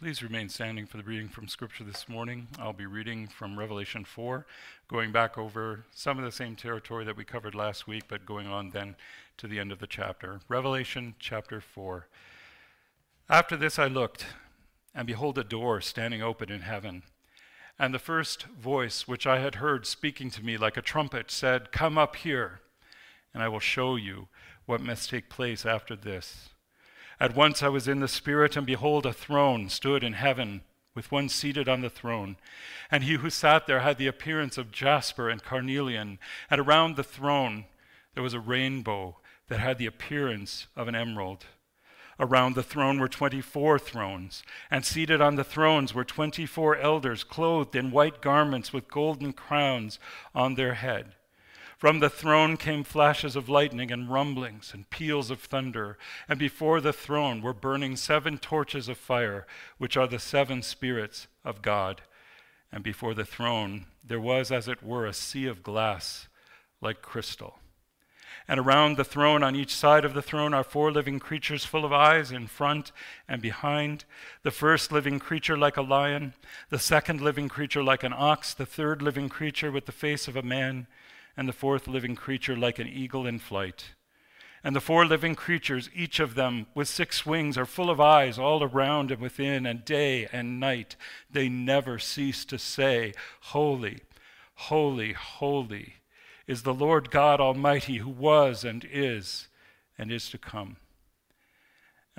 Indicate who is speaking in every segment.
Speaker 1: Please remain standing for the reading from Scripture this morning. I'll be reading from Revelation 4, going back over some of the same territory that we covered last week, but going on then to the end of the chapter. Revelation chapter 4. After this I looked, and behold, a door standing open in heaven. And the first voice which I had heard speaking to me like a trumpet said, Come up here, and I will show you what must take place after this. At once I was in the Spirit, and behold, a throne stood in heaven, with one seated on the throne. And he who sat there had the appearance of jasper and carnelian. And around the throne there was a rainbow that had the appearance of an emerald. Around the throne were 24 thrones, and seated on the thrones were 24 elders, clothed in white garments with golden crowns on their head. From the throne came flashes of lightning and rumblings and peals of thunder, and before the throne were burning seven torches of fire, which are the seven spirits of God. And before the throne there was, as it were, a sea of glass like crystal. And around the throne, on each side of the throne, are four living creatures full of eyes in front and behind. The first living creature like a lion, the second living creature like an ox, the third living creature with the face of a man and the fourth living creature like an eagle in flight. And the four living creatures, each of them with six wings, are full of eyes all around and within, and day and night they never cease to say, Holy, holy, holy is the Lord God Almighty, who was and is and is to come.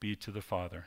Speaker 1: be to the Father.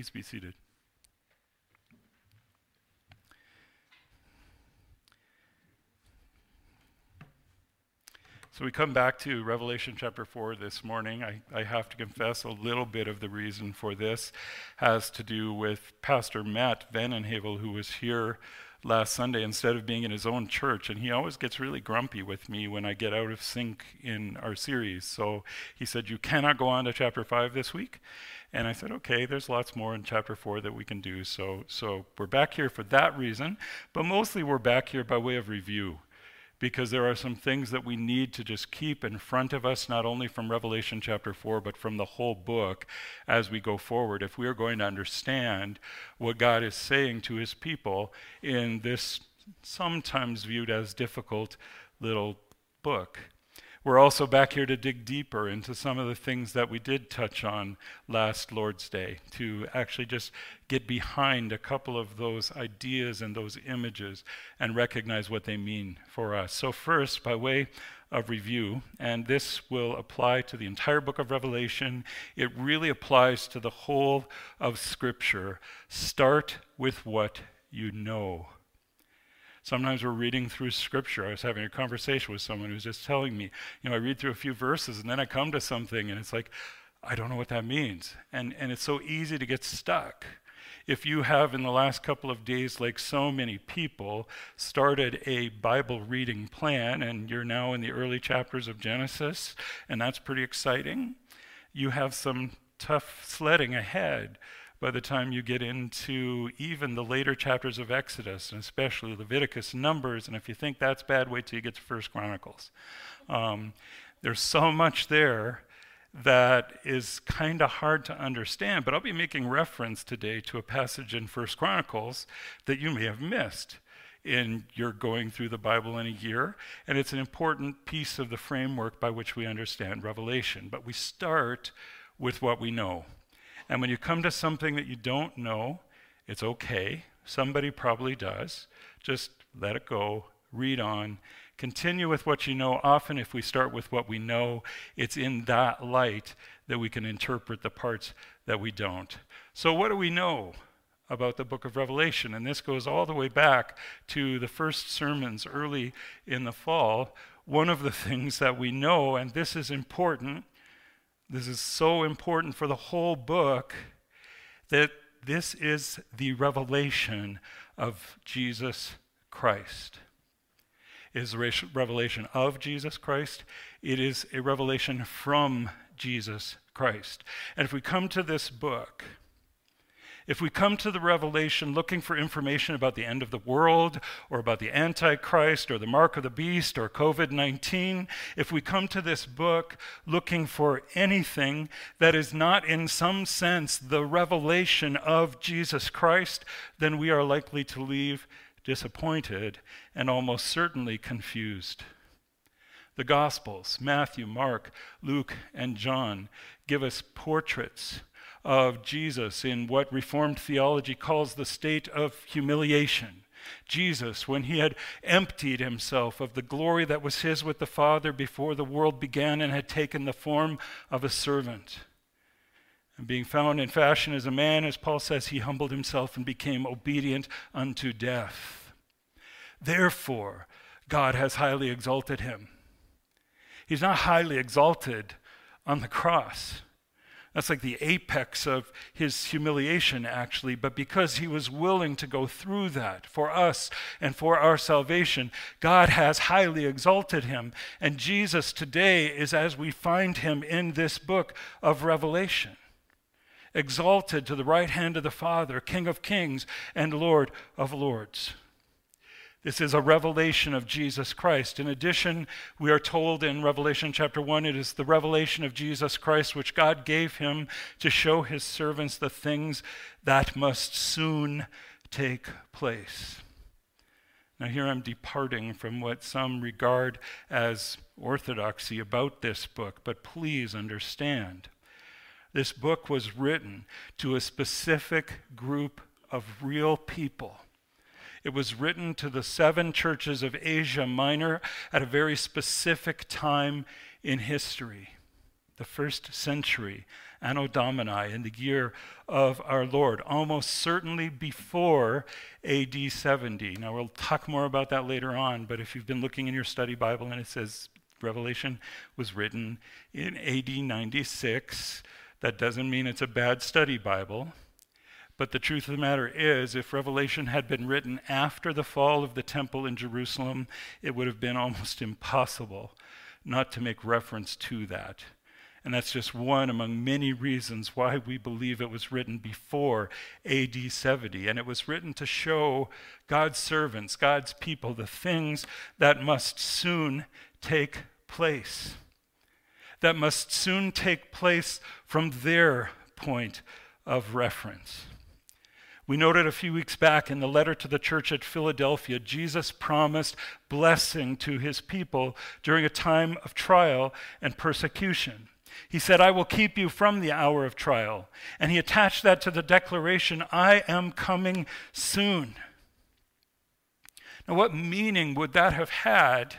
Speaker 1: Please be seated. So we come back to Revelation chapter 4 this morning. I, I, have to confess a little bit of the reason for this has to do with Pastor Matt Vanenhavel, who was here last Sunday instead of being in his own church. And he always gets really grumpy with me when I get out of sync in our series. So he said, You cannot go on to chapter 5 this week. And I said, okay, there's lots more in chapter four that we can do. So, so we're back here for that reason, but mostly we're back here by way of review because there are some things that we need to just keep in front of us, not only from Revelation chapter 4, but from the whole book as we go forward. If we are going to understand what God is saying to his people in this sometimes viewed as difficult little book. We're also back here to dig deeper into some of the things that we did touch on last Lord's Day, to actually just get behind a couple of those ideas and those images and recognize what they mean for us. So, first, by way of review, and this will apply to the entire book of Revelation, it really applies to the whole of Scripture. Start with what you know. Sometimes we're reading through scripture. I was having a conversation with someone who's just telling me, you know, I read through a few verses and then I come to something and it's like, I don't know what that means. And, and it's so easy to get stuck. If you have, in the last couple of days, like so many people, started a Bible reading plan and you're now in the early chapters of Genesis, and that's pretty exciting, you have some tough sledding ahead by the time you get into even the later chapters of Exodus, and especially Leviticus, Numbers, and if you think that's bad, wait till you get to First Chronicles. Um, there's so much there that is kind of hard to understand, but I'll be making reference today to a passage in First Chronicles that you may have missed. in your going through the Bible in a year, and it's an important piece of the framework by which we understand Revelation. But we start with what we know. And when you come to something that you don't know, it's okay. Somebody probably does. Just let it go, read on, continue with what you know. Often, if we start with what we know, it's in that light that we can interpret the parts that we don't. So, what do we know? about the book of Revelation. And this goes all the way back to the first sermons early in the fall. One of the things that we know, and this is important, this is so important for the whole book, that this is the revelation of Jesus Christ. It is a revelation of Jesus Christ. It is a revelation from Jesus Christ. And if we come to this book, if we come to the Revelation looking for information about the end of the world, or about the Antichrist, or the mark of the beast, or COVID 19, if we come to this book looking for anything that is not in some sense the revelation of Jesus Christ, then we are likely to leave disappointed and almost certainly confused. The Gospels, Matthew, Mark, Luke, and John, give us portraits of Jesus in what Reformed theology calls the state of humiliation. Jesus, when he had emptied himself of the glory that was his with the Father before the world began and had taken the form of a servant. And being found in fashion as a man, as Paul says, he humbled himself and became obedient unto death. Therefore, God has highly exalted him. He's not highly exalted on the cross. That's like the apex of his humiliation, actually. But because he was willing to go through that for us and for our salvation, God has highly exalted him. And Jesus today is as we find him in this book of Revelation exalted to the right hand of the Father, King of kings and Lord of lords. This is a revelation of Jesus Christ. In addition, we are told in Revelation chapter 1, it is the revelation of Jesus Christ which God gave him to show his servants the things that must soon take place. Now, here I'm departing from what some regard as orthodoxy about this book, but please understand. This book was written to a specific group of real people it was written to the seven churches of Asia Minor at a very specific time in history, the first century, Anno Domini, in the year of our Lord, almost certainly before AD 70. Now, we'll talk more about that later on, but if you've been looking in your study Bible and it says Revelation was written in AD 96, that doesn't mean it's a bad study Bible. But the truth of the matter is, if Revelation had been written after the fall of the temple in Jerusalem, it would have been almost impossible not to make reference to that. And that's just one among many reasons why we believe it was written before AD 70. And it was written to show God's servants, God's people, the things that must soon take place, that must soon take place from their point of reference. We noted a few weeks back in the letter to the church at Philadelphia, Jesus promised blessing to his people during a time of trial and persecution. He said, I will keep you from the hour of trial. And he attached that to the declaration, I am coming soon. Now, what meaning would that have had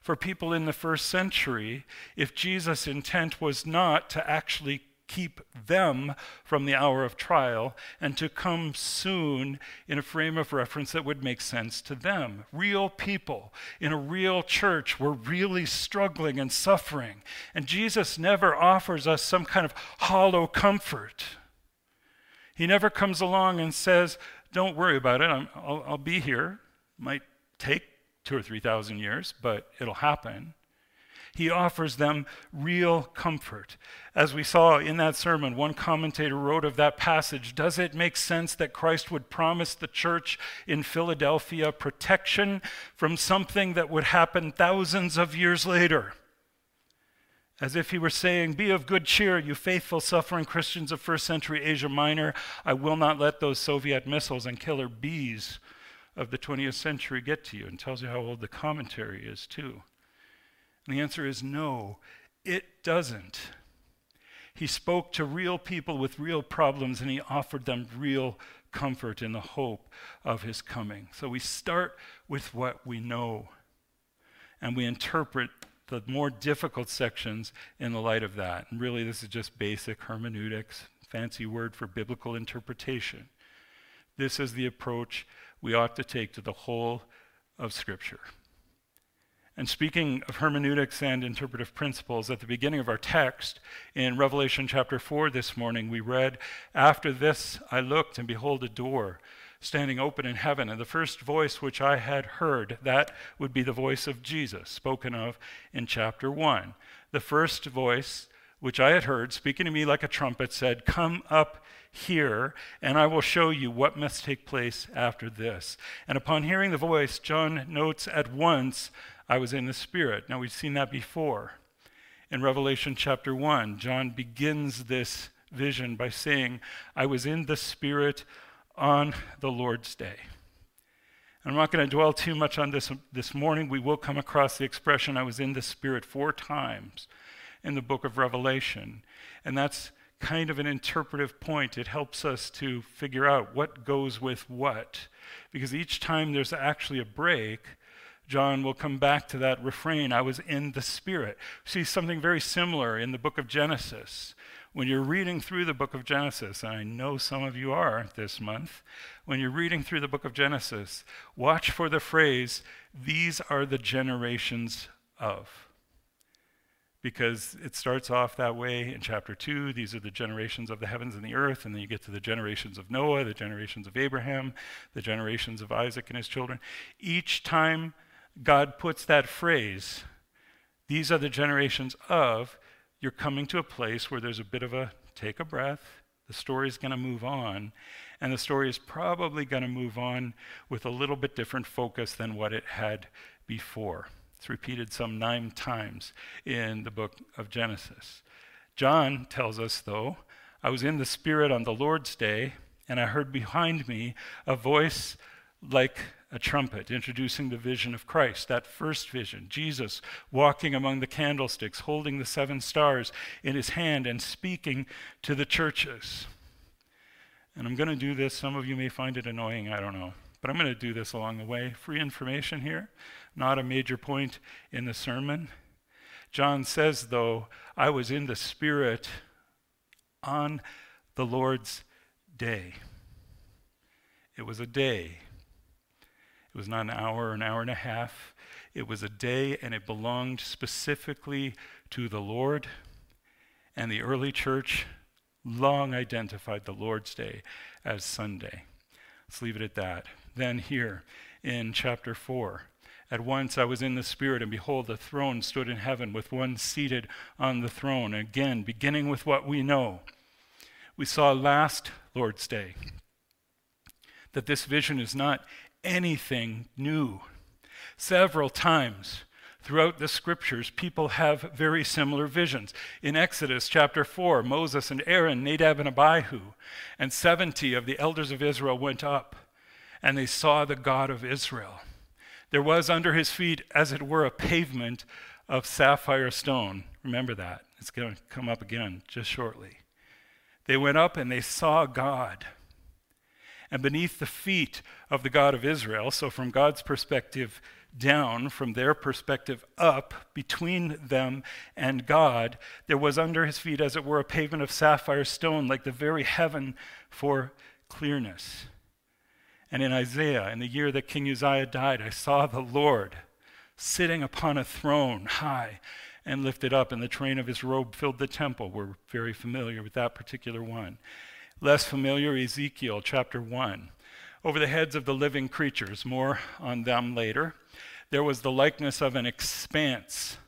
Speaker 1: for people in the first century if Jesus' intent was not to actually keep them from the hour of trial and to come soon in a frame of reference that would make sense to them. Real people in a real church were really struggling and suffering. And Jesus never offers us some kind of hollow comfort. He never comes along and says, Don't worry about it, i will be here. Might take two or three thousand years, but it'll happen. He offers them real comfort. As we saw in that sermon, one commentator wrote of that passage Does it make sense that Christ would promise the church in Philadelphia protection from something that would happen thousands of years later? As if he were saying, Be of good cheer, you faithful, suffering Christians of first century Asia Minor. I will not let those Soviet missiles and killer bees of the 20th century get to you and tells you how old the commentary is, too. And the answer is no, it doesn't. He spoke to real people with real problems and he offered them real comfort in the hope of his coming. So we start with what we know and we interpret the more difficult sections in the light of that. And really, this is just basic hermeneutics, fancy word for biblical interpretation. This is the approach we ought to take to the whole of Scripture. And speaking of hermeneutics and interpretive principles, at the beginning of our text in Revelation chapter 4 this morning, we read, After this I looked, and behold, a door standing open in heaven. And the first voice which I had heard, that would be the voice of Jesus, spoken of in chapter 1. The first voice which I had heard, speaking to me like a trumpet, said, Come up here, and I will show you what must take place after this. And upon hearing the voice, John notes at once, I was in the Spirit. Now, we've seen that before. In Revelation chapter 1, John begins this vision by saying, I was in the Spirit on the Lord's day. I'm not going to dwell too much on this this morning. We will come across the expression, I was in the Spirit, four times in the book of Revelation. And that's kind of an interpretive point. It helps us to figure out what goes with what. Because each time there's actually a break, John will come back to that refrain, I was in the Spirit. See something very similar in the book of Genesis. When you're reading through the book of Genesis, and I know some of you are this month, when you're reading through the book of Genesis, watch for the phrase, these are the generations of because it starts off that way in chapter 2. These are the generations of the heavens and the earth. And then you get to the generations of Noah, the generations of Abraham, the generations of Isaac and his children. Each time God puts that phrase, these are the generations of, you're coming to a place where there's a bit of a take a breath. The story is going to move on. And the story is probably going to move on with a little bit different focus than what it had before. It's repeated some nine times in the book of Genesis. John tells us, though, I was in the Spirit on the Lord's day, and I heard behind me a voice like a trumpet, introducing the vision of Christ, that first vision, Jesus walking among the candlesticks, holding the seven stars in his hand and speaking to the churches. And I'm going to do this. Some of you may find it annoying, I don't know. But I'm going to do this along the way. Free information here not a major point in the sermon. John says, though, I was in the Spirit on the Lord's day. It was a day. It was not an hour or an hour and a half. It was a day, and it belonged specifically to the Lord. And the early church long identified the Lord's day as Sunday. Let's leave it at that. Then, here in chapter 4, at once I was in the Spirit, and behold, the throne stood in heaven with one seated on the throne. Again, beginning with what we know, we saw last Lord's Day that this vision is not anything new. Several times throughout the scriptures, people have very similar visions. In Exodus chapter 4, Moses and Aaron, Nadab and Abihu, and 70 of the elders of Israel went up, and they saw the God of Israel. There was under his feet, as it were, a pavement of sapphire stone. Remember that. It's going to come up again just shortly. They went up and they saw God. And beneath the feet of the God of Israel, so from God's perspective down, from their perspective up, between them and God, there was under his feet, as it were, a pavement of sapphire stone, like the very heaven for clearness. And in Isaiah, in the year that King Uzziah died, I saw the Lord sitting upon a throne high and lifted up, and the train of his robe filled the temple. We're very familiar with that particular one. Less familiar, Ezekiel chapter 1. Over the heads of the living creatures, more on them later, there was the likeness of an expanse,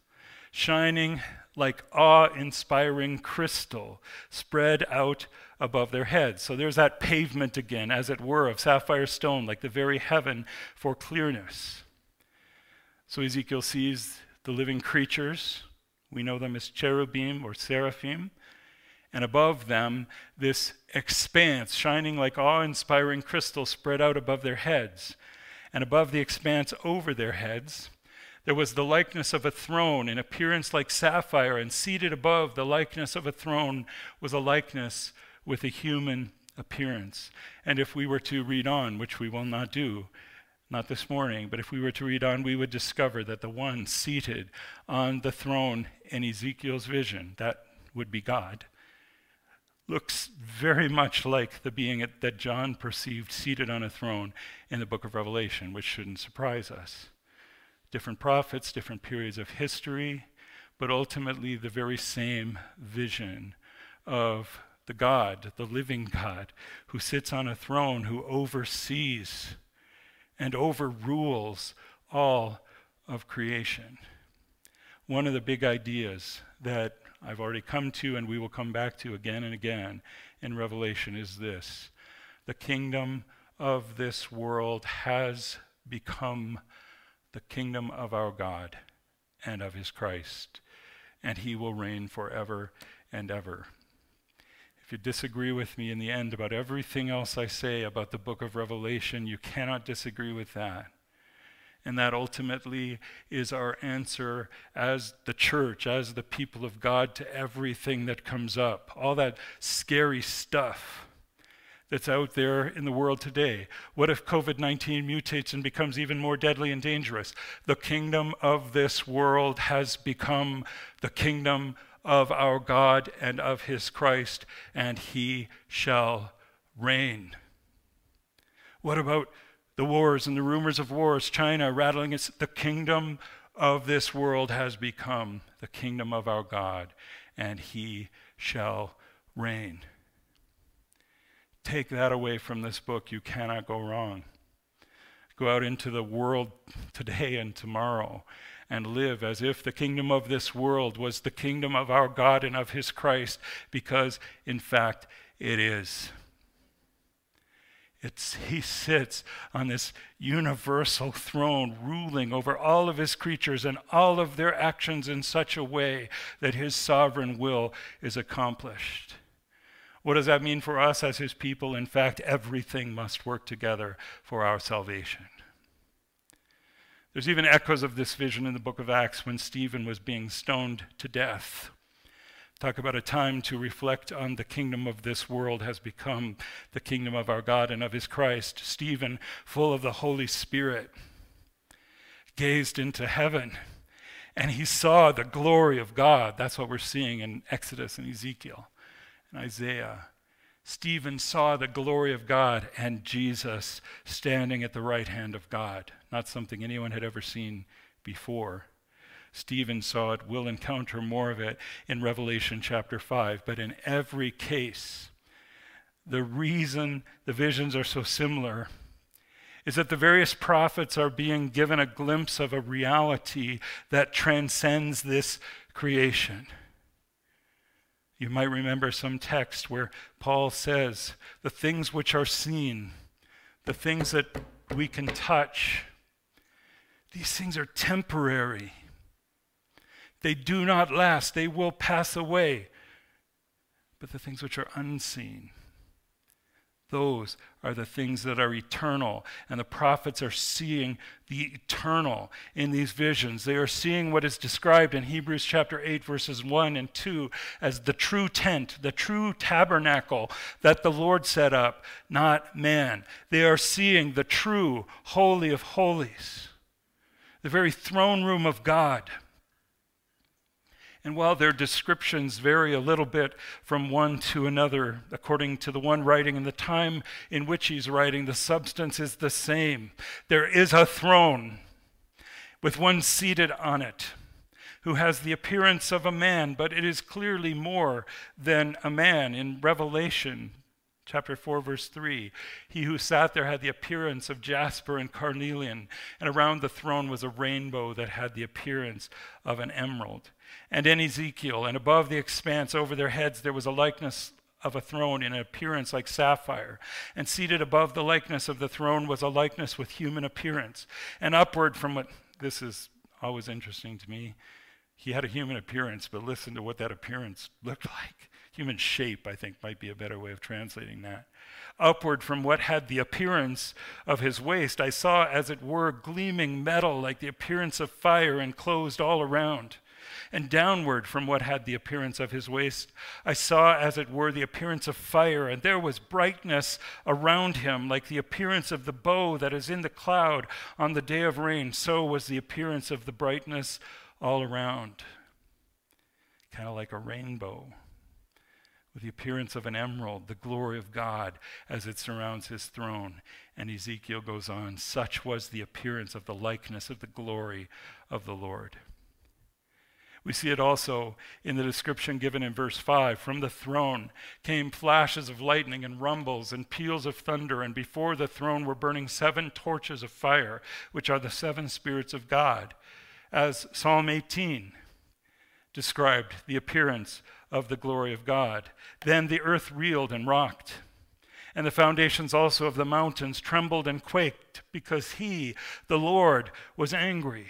Speaker 1: shining like awe inspiring crystal, spread out above their heads. So there's that pavement again, as it were, of sapphire stone, like the very heaven for clearness. So Ezekiel sees the living creatures. We know them as cherubim or seraphim. And above them, this expanse, shining like awe inspiring crystal, spread out above their heads. and above the expanse over their heads, there was the likeness of a throne in appearance like sapphire, and seated above the likeness of a throne was a likeness with a human appearance. And if we were to read on, which we will not do, not this morning, but if we were to read on, we would discover that the one seated on the throne in Ezekiel's vision, that would be God, looks very much like the being that John perceived seated on a throne in the book of Revelation, which shouldn't surprise us. Different prophets, different periods of history, but ultimately the very same vision of the God, the living God, who sits on a throne, who oversees and overrules all of creation. One of the big ideas that I've already come to and we will come back to again and again in Revelation is this the kingdom of this world has become the kingdom of our God and of his Christ, and he will reign forever and ever. If you disagree with me in the end about everything else I say about the book of Revelation, you cannot disagree with that. And that ultimately is our answer as the church, as the people of God, to everything that comes up. All that scary stuff that's out there in the world today. What if COVID 19 mutates and becomes even more deadly and dangerous? The kingdom of this world has become the kingdom of our God and of his Christ, and he shall reign. What about the wars and the rumors of wars, China rattling its, the kingdom of this world has become the kingdom of our God, and he shall reign. Take that away from this book, you cannot go wrong. Go out into the world today and tomorrow and live as if the kingdom of this world was the kingdom of our God and of his Christ, because in fact it is. It's, he sits on this universal throne, ruling over all of his creatures and all of their actions in such a way that his sovereign will is accomplished. What does that mean for us as his people? In fact, everything must work together for our salvation. There's even echoes of this vision in the book of Acts when Stephen was being stoned to death. Talk about a time to reflect on the kingdom of this world has become the kingdom of our God and of his Christ. Stephen, full of the Holy Spirit, gazed into heaven and he saw the glory of God. That's what we're seeing in Exodus and Ezekiel and Isaiah. Stephen saw the glory of God and Jesus standing at the right hand of God, not something anyone had ever seen before. Stephen saw it. We'll encounter more of it in Revelation chapter 5. But in every case, the reason the visions are so similar is that the various prophets are being given a glimpse of a reality that transcends this creation. You might remember some text where Paul says, The things which are seen, the things that we can touch, these things are temporary. They do not last, they will pass away. But the things which are unseen, those are the things that are eternal. And the prophets are seeing the eternal in these visions. They are seeing what is described in Hebrews chapter 8, verses 1 and 2 as the true tent, the true tabernacle that the Lord set up, not man. They are seeing the true Holy of Holies, the very throne room of God. And while their descriptions vary a little bit from one to another, according to the one writing and the time in which he's writing, the substance is the same. There is a throne with one seated on it who has the appearance of a man, but it is clearly more than a man. In Revelation chapter 4, verse 3, he who sat there had the appearance of jasper and carnelian, and around the throne was a rainbow that had the appearance of an emerald and in Ezekiel, and above the expanse over their heads there was a likeness of a throne in an appearance like sapphire. And seated above the likeness of the throne was a likeness with human appearance. And upward from what, this is always interesting to me, he had a human appearance, but listen to what that appearance looked like. Human shape, I think, might be a better way of translating that. Upward from what had the appearance of his waist, I saw, as it were, gleaming metal like the appearance of fire enclosed all around and downward from what had the appearance of his waist, I saw, as it were, the appearance of fire, and there was brightness around him, like the appearance of the bow that is in the cloud on the day of rain. So was the appearance of the brightness all around, kind of like a rainbow. With the appearance of an emerald, the glory of God as it surrounds his throne. And Ezekiel goes on, such was the appearance of the likeness of the glory of the Lord. We see it also in the description given in verse 5. From the throne came flashes of lightning and rumbles and peals of thunder, and before the throne were burning seven torches of fire, which are the seven spirits of God. As Psalm 18 described the appearance of the glory of God. Then the earth reeled and rocked. And the foundations also of the mountains trembled and quaked because he, the Lord, was angry.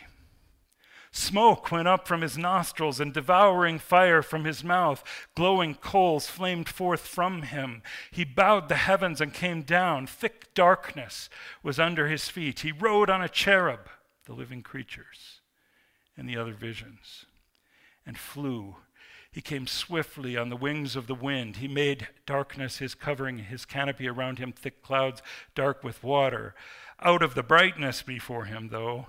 Speaker 1: Smoke went up from his nostrils, and devouring fire from his mouth. Glowing coals flamed forth from him. He bowed the heavens and came down. Thick darkness was under his feet. He rode on a cherub, the living creatures, and the other visions, and flew. He came swiftly on the wings of the wind. He made darkness his covering, his canopy around him, thick clouds dark with water. Out of the brightness before him, though,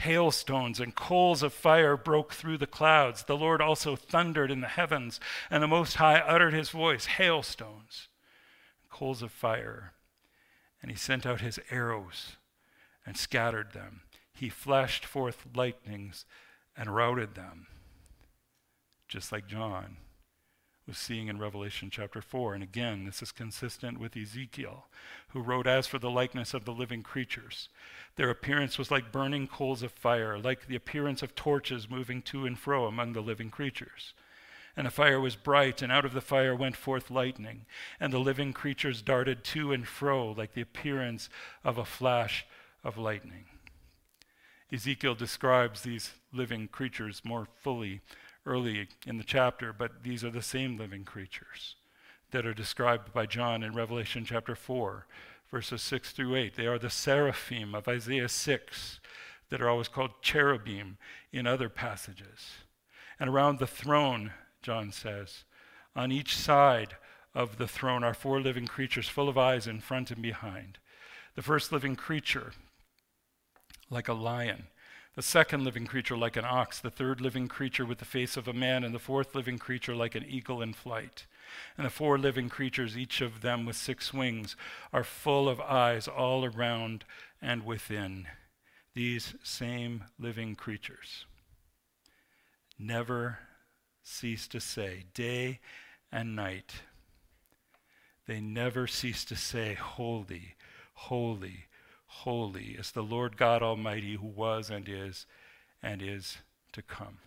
Speaker 1: Hailstones and coals of fire broke through the clouds. The Lord also thundered in the heavens, and the Most High uttered his voice hailstones, coals of fire. And he sent out his arrows and scattered them. He flashed forth lightnings and routed them, just like John was seeing in Revelation chapter 4. And again, this is consistent with Ezekiel, who wrote, As for the likeness of the living creatures, their appearance was like burning coals of fire, like the appearance of torches moving to and fro among the living creatures. And the fire was bright, and out of the fire went forth lightning, and the living creatures darted to and fro like the appearance of a flash of lightning. Ezekiel describes these living creatures more fully early in the chapter, but these are the same living creatures that are described by John in Revelation chapter 4, verses 6 through 8. They are the seraphim of Isaiah 6 that are always called cherubim in other passages. And around the throne, John says, on each side of the throne are four living creatures full of eyes in front and behind. The first living creature, like a lion the second living creature like an ox, the third living creature with the face of a man, and the fourth living creature like an eagle in flight. And the four living creatures, each of them with six wings, are full of eyes all around and within. These same living creatures never cease to say, day and night, they never cease to say, Holy, holy, holy is the Lord God Almighty who was and is and is to come.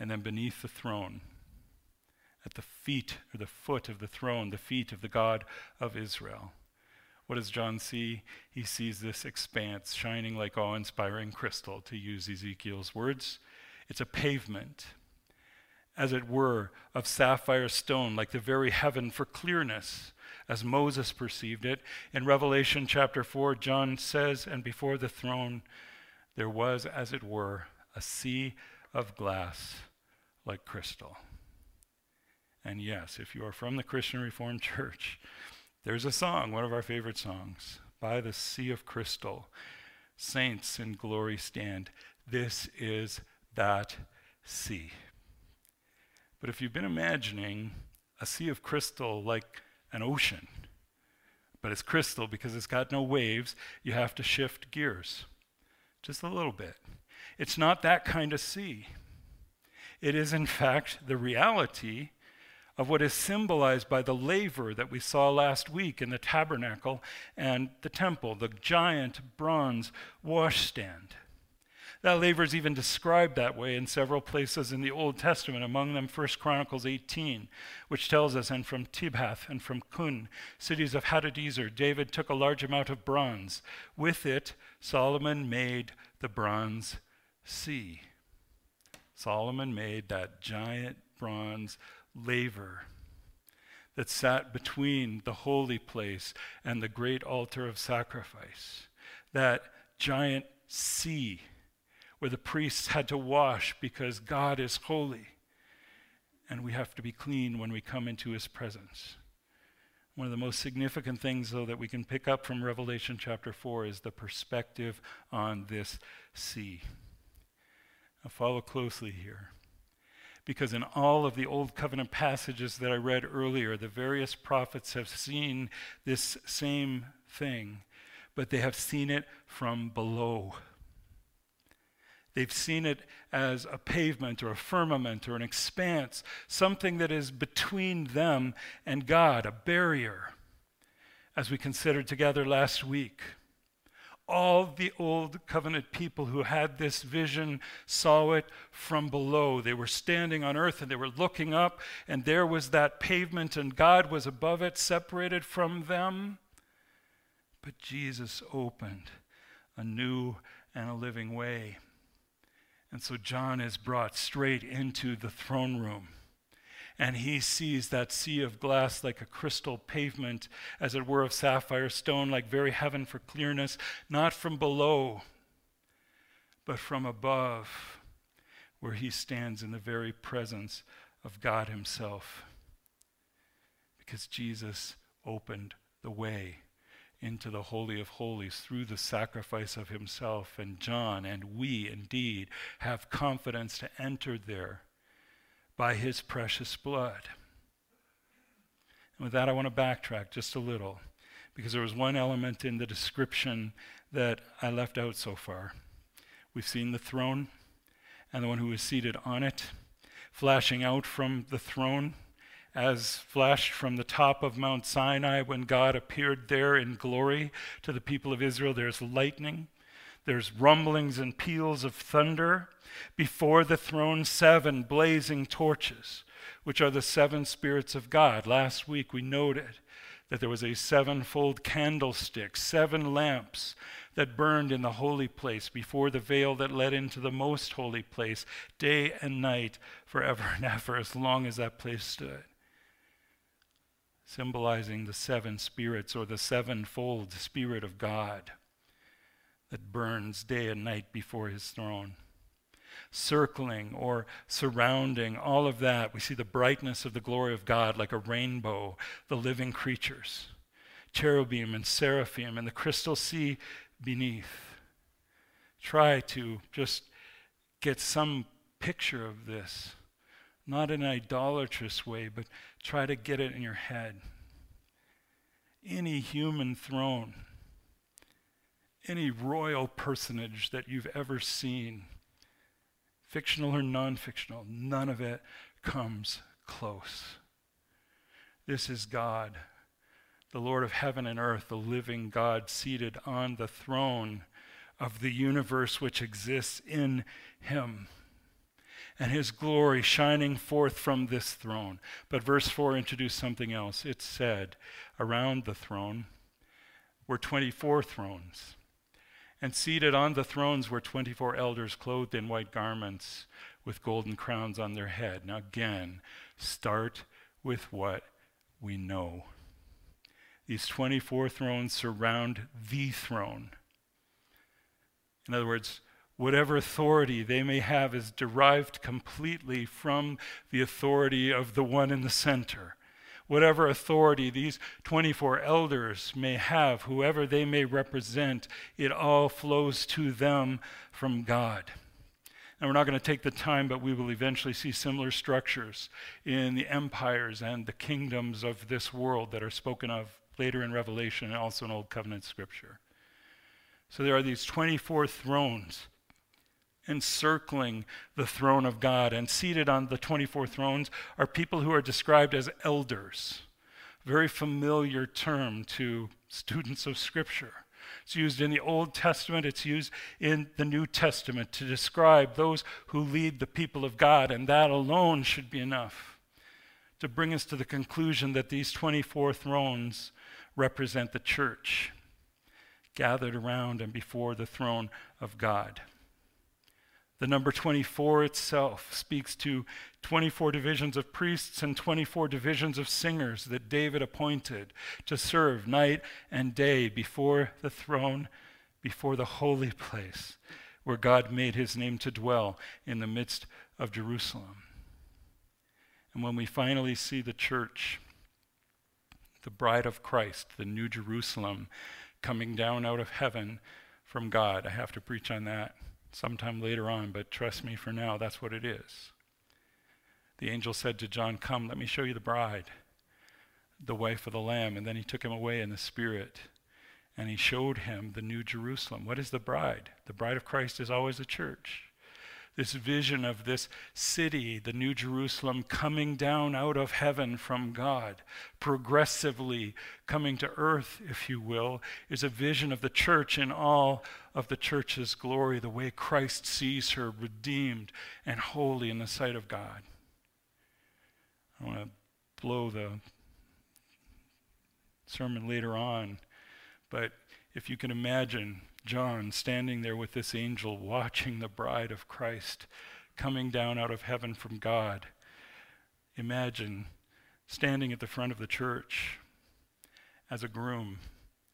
Speaker 1: And then beneath the throne, at the feet or the foot of the throne, the feet of the God of Israel. What does John see? He sees this expanse shining like awe inspiring crystal, to use Ezekiel's words. It's a pavement, as it were, of sapphire stone, like the very heaven for clearness as Moses perceived it. In Revelation chapter 4, John says, And before the throne there was, as it were, a sea of glass like crystal. And yes, if you are from the Christian Reformed Church, there's a song, one of our favorite songs, By the Sea of Crystal. Saints in glory stand. This is that sea. But if you've been imagining a sea of crystal like an ocean. But it's crystal because it's got no waves. You have to shift gears just a little bit. It's not that kind of sea. It is, in fact, the reality of what is symbolized by the laver that we saw last week in the tabernacle and the temple, the giant bronze washstand. That laver is even described that way in several places in the Old Testament, among them 1 Chronicles 18, which tells us, and from Tibhath and from Cun, cities of Hadadezer, David took a large amount of bronze. With it, Solomon made the bronze sea. Solomon made that giant bronze laver that sat between the holy place and the great altar of sacrifice, that giant sea where the priests had to wash because God is holy and we have to be clean when we come into his presence. One of the most significant things, though, that we can pick up from Revelation chapter 4 is the perspective on this sea. Now, follow closely here. Because in all of the Old Covenant passages that I read earlier, the various prophets have seen this same thing, but they have seen it from below. They've seen it as a pavement or a firmament or an expanse, something that is between them and God, a barrier, as we considered together last week. All the old covenant people who had this vision saw it from below. They were standing on earth and they were looking up, and there was that pavement, and God was above it, separated from them. But Jesus opened a new and a living way. And so John is brought straight into the throne room. And he sees that sea of glass like a crystal pavement, as it were of sapphire stone, like very heaven for clearness, not from below, but from above, where he stands in the very presence of God Himself. Because Jesus opened the way into the Holy of Holies through the sacrifice of himself. And John and we indeed have confidence to enter there by his precious blood. And with that, I want to backtrack just a little because there was one element in the description that I left out so far. We've seen the throne and the one who is seated on it, flashing out from the throne as flashed from the top of Mount Sinai when God appeared there in glory to the people of Israel. There's lightning, there's rumblings and peals of thunder. Before the throne, seven blazing torches, which are the seven spirits of God. Last week we noted that there was a sevenfold candlestick, seven lamps that burned in the holy place before the veil that led into the most holy place, day and night, forever and ever, as long as that place stood symbolizing the seven spirits or the sevenfold Spirit of God that burns day and night before his throne. Circling or surrounding all of that, we see the brightness of the glory of God like a rainbow, the living creatures, cherubim and seraphim, and the crystal sea beneath. Try to just get some picture of this not in an idolatrous way, but try to get it in your head. Any human throne, any royal personage that you've ever seen, fictional or non fictional, none of it comes close. This is God, the Lord of heaven and earth, the living God seated on the throne of the universe which exists in Him and his glory shining forth from this throne. But verse 4 introduced something else. It said, Around the throne were 24 thrones, and seated on the thrones were 24 elders clothed in white garments with golden crowns on their head. Now, again, start with what we know. These 24 thrones surround the throne. In other words, whatever authority they may have is derived completely from the authority of the one in the center. Whatever authority these 24 elders may have, whoever they may represent, it all flows to them from God. And we're not going to take the time, but we will eventually see similar structures in the empires and the kingdoms of this world that are spoken of later in Revelation and also in Old Covenant Scripture. So there are these 24 thrones encircling the throne of God. And seated on the 24 thrones are people who are described as elders. Very familiar term to students of Scripture. It's used in the Old Testament, it's used in the New Testament to describe those who lead the people of God, and that alone should be enough to bring us to the conclusion that these 24 thrones represent the church gathered around and before the throne of God. The number 24 itself speaks to 24 divisions of priests and 24 divisions of singers that David appointed to serve night and day before the throne, before the holy place where God made his name to dwell in the midst of Jerusalem. And when we finally see the church, the bride of Christ, the New Jerusalem, coming down out of heaven from God, I have to preach on that sometime later on, but trust me for now, that's what it is. The angel said to John, Come, let me show you the bride, the wife of the Lamb. And then he took him away in the Spirit and he showed him the new Jerusalem. What is the bride? The bride of Christ is always the church. This vision of this city, the New Jerusalem, coming down out of heaven from God, progressively coming to earth, if you will, is a vision of the church in all of the church's glory, the way Christ sees her redeemed and holy in the sight of God. I want to blow the sermon later on, but if you can imagine John standing there with this angel watching the bride of Christ coming down out of heaven from God. Imagine standing at the front of the church as a groom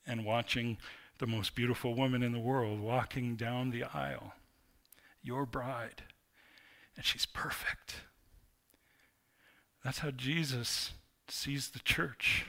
Speaker 1: and watching the most beautiful woman in the world walking down the aisle, your bride, and she's perfect. That's how Jesus sees the church.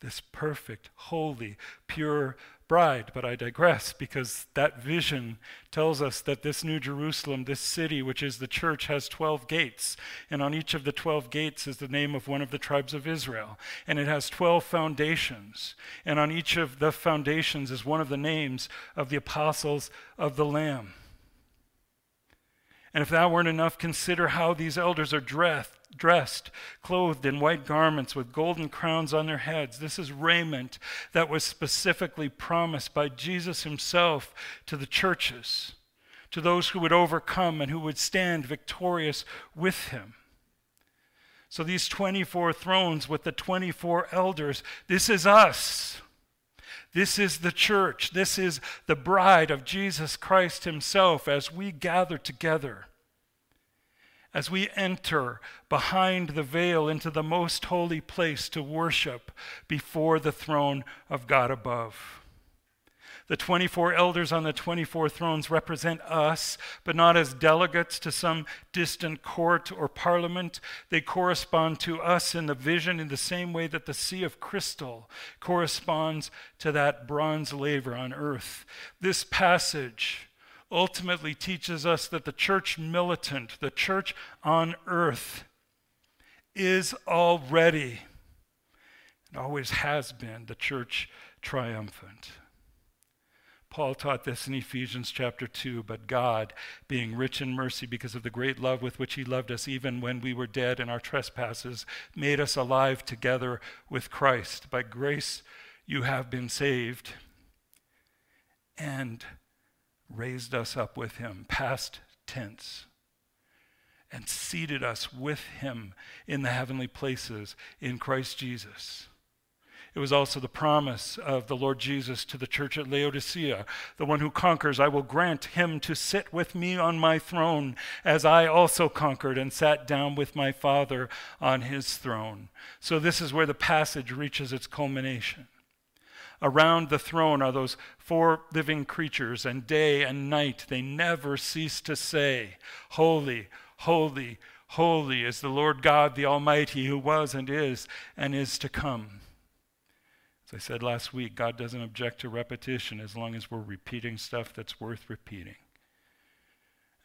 Speaker 1: This perfect, holy, pure bride. But I digress because that vision tells us that this New Jerusalem, this city, which is the church, has 12 gates. And on each of the 12 gates is the name of one of the tribes of Israel. And it has 12 foundations. And on each of the foundations is one of the names of the apostles of the Lamb. And if that weren't enough, consider how these elders are dressed dressed, clothed in white garments with golden crowns on their heads. This is raiment that was specifically promised by Jesus himself to the churches, to those who would overcome and who would stand victorious with him. So, these 24 thrones with the 24 elders, this is us. This is the church. This is the bride of Jesus Christ Himself as we gather together as we enter behind the veil into the most holy place to worship before the throne of God above. The 24 elders on the 24 thrones represent us, but not as delegates to some distant court or parliament. They correspond to us in the vision in the same way that the sea of crystal corresponds to that bronze laver on earth. This passage ultimately teaches us that the church militant, the church on earth, is already, and always has been, the church triumphant. Paul taught this in Ephesians chapter 2. But God, being rich in mercy because of the great love with which He loved us, even when we were dead in our trespasses, made us alive together with Christ. By grace you have been saved. And raised us up with him, past tense, and seated us with him in the heavenly places in Christ Jesus. It was also the promise of the Lord Jesus to the church at Laodicea the one who conquers, I will grant him to sit with me on my throne, as I also conquered and sat down with my Father on his throne. So, this is where the passage reaches its culmination. Around the throne are those four living creatures, and day and night they never cease to say, Holy, holy, holy is the Lord God the Almighty, who was and is and is to come. As I said last week, God doesn't object to repetition as long as we're repeating stuff that's worth repeating.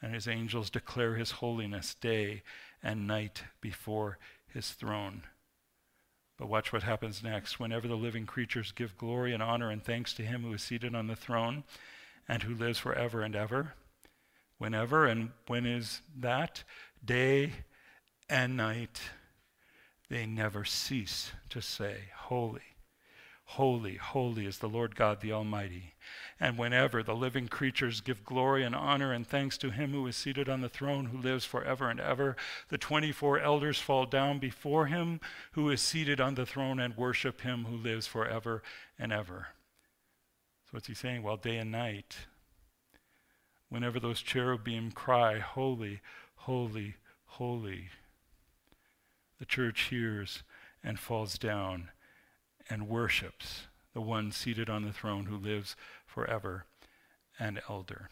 Speaker 1: And his angels declare his holiness day and night before his throne. But watch what happens next. Whenever the living creatures give glory and honor and thanks to him who is seated on the throne and who lives forever and ever. Whenever and when is that? Day and night. They never cease to say, Holy, Holy, holy is the Lord God the Almighty. And whenever the living creatures give glory and honor and thanks to him who is seated on the throne, who lives forever and ever, the 24 elders fall down before him who is seated on the throne and worship him who lives forever and ever. So what's he saying? Well, day and night, whenever those cherubim cry, Holy, holy, holy, the church hears and falls down and worships the one seated on the throne who lives forever and elder,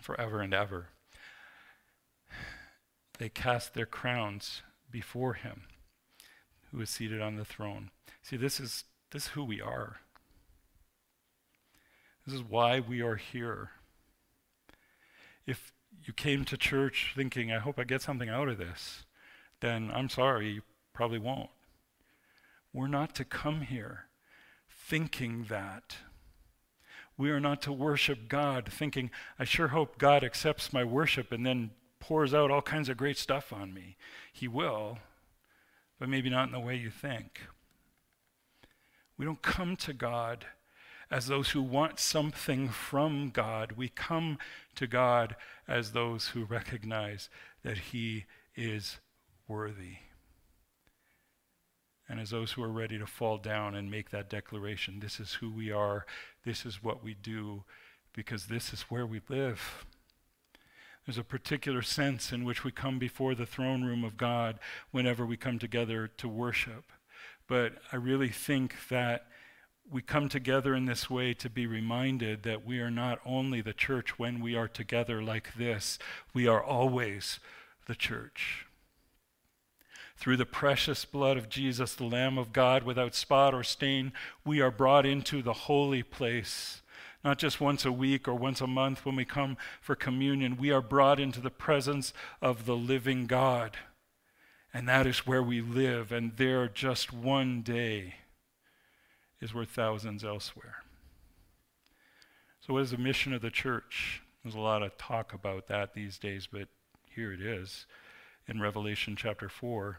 Speaker 1: forever and ever. They cast their crowns before him who is seated on the throne. See, this is this is who we are. This is why we are here. If you came to church thinking, I hope I get something out of this, then I'm sorry, you probably won't. We're not to come here thinking that. We are not to worship God thinking, I sure hope God accepts my worship and then pours out all kinds of great stuff on me. He will, but maybe not in the way you think. We don't come to God as those who want something from God. We come to God as those who recognize that He is worthy. And as those who are ready to fall down and make that declaration this is who we are, this is what we do, because this is where we live. There's a particular sense in which we come before the throne room of God whenever we come together to worship. But I really think that we come together in this way to be reminded that we are not only the church when we are together like this, we are always the church. Through the precious blood of Jesus, the Lamb of God, without spot or stain, we are brought into the holy place. Not just once a week or once a month when we come for communion, we are brought into the presence of the living God. And that is where we live, and there just one day is worth thousands elsewhere. So, what is the mission of the church? There's a lot of talk about that these days, but here it is in Revelation chapter 4.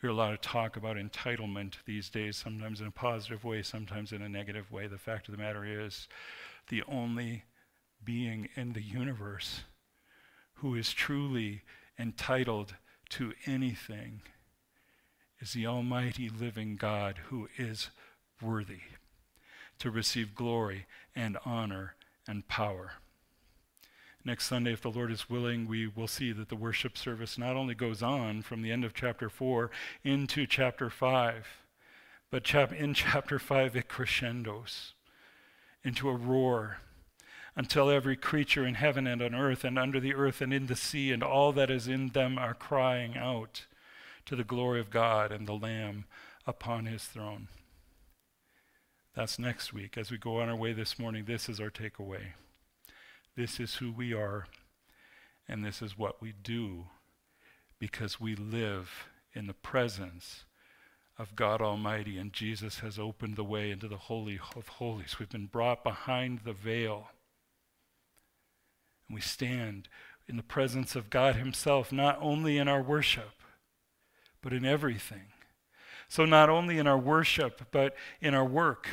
Speaker 1: Hear a lot of talk about entitlement these days, sometimes in a positive way, sometimes in a negative way. The fact of the matter is, the only being in the universe who is truly entitled to anything is the Almighty living God who is worthy to receive glory and honor and power. Next Sunday, if the Lord is willing, we will see that the worship service not only goes on from the end of chapter 4 into chapter 5, but chap- in chapter 5 it crescendos into a roar until every creature in heaven and on earth and under the earth and in the sea and all that is in them are crying out to the glory of God and the Lamb upon his throne. That's next week. As we go on our way this morning, this is our takeaway. This is who we are, and this is what we do because we live in the presence of God Almighty, and Jesus has opened the way into the Holy of Holies. We've been brought behind the veil. And we stand in the presence of God Himself, not only in our worship, but in everything. So, not only in our worship, but in our work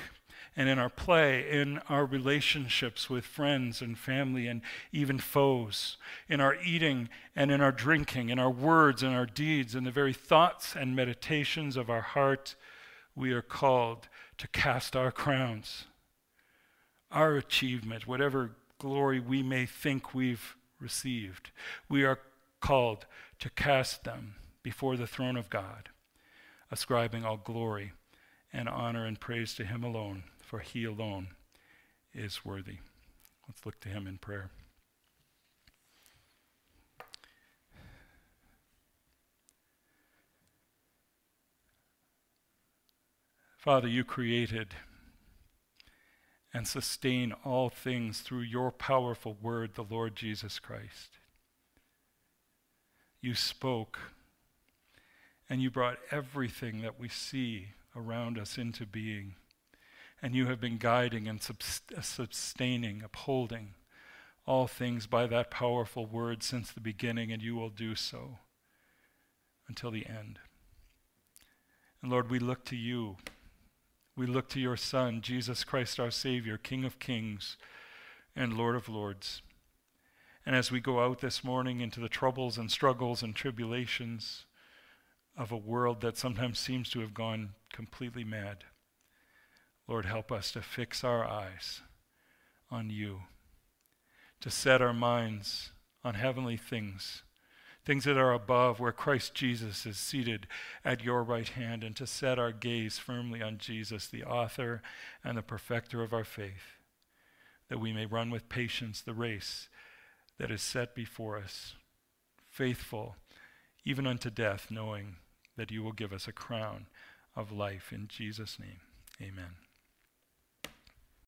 Speaker 1: and in our play, in our relationships with friends and family and even foes, in our eating and in our drinking, in our words and our deeds, in the very thoughts and meditations of our heart, we are called to cast our crowns. Our achievement, whatever glory we may think we've received, we are called to cast them before the throne of God ascribing all glory and honor and praise to him alone, for he alone is worthy. Let's look to him in prayer. Father, you created and sustain all things through your powerful word, the Lord Jesus Christ. You spoke and you brought everything that we see around us into being. And you have been guiding and uh, sustaining, upholding all things by that powerful word since the beginning, and you will do so until the end. And Lord, we look to you. We look to your Son, Jesus Christ, our Savior, King of kings and Lord of lords. And as we go out this morning into the troubles and struggles and tribulations of a world that sometimes seems to have gone completely mad, Lord, help us to fix our eyes on you, to set our minds on heavenly things things that are above, where Christ Jesus is seated at your right hand, and to set our gaze firmly on Jesus, the author and the perfecter of our faith, that we may run with patience the race that is set before us, faithful even unto death, knowing that you will give us a crown of life. In Jesus' name, amen.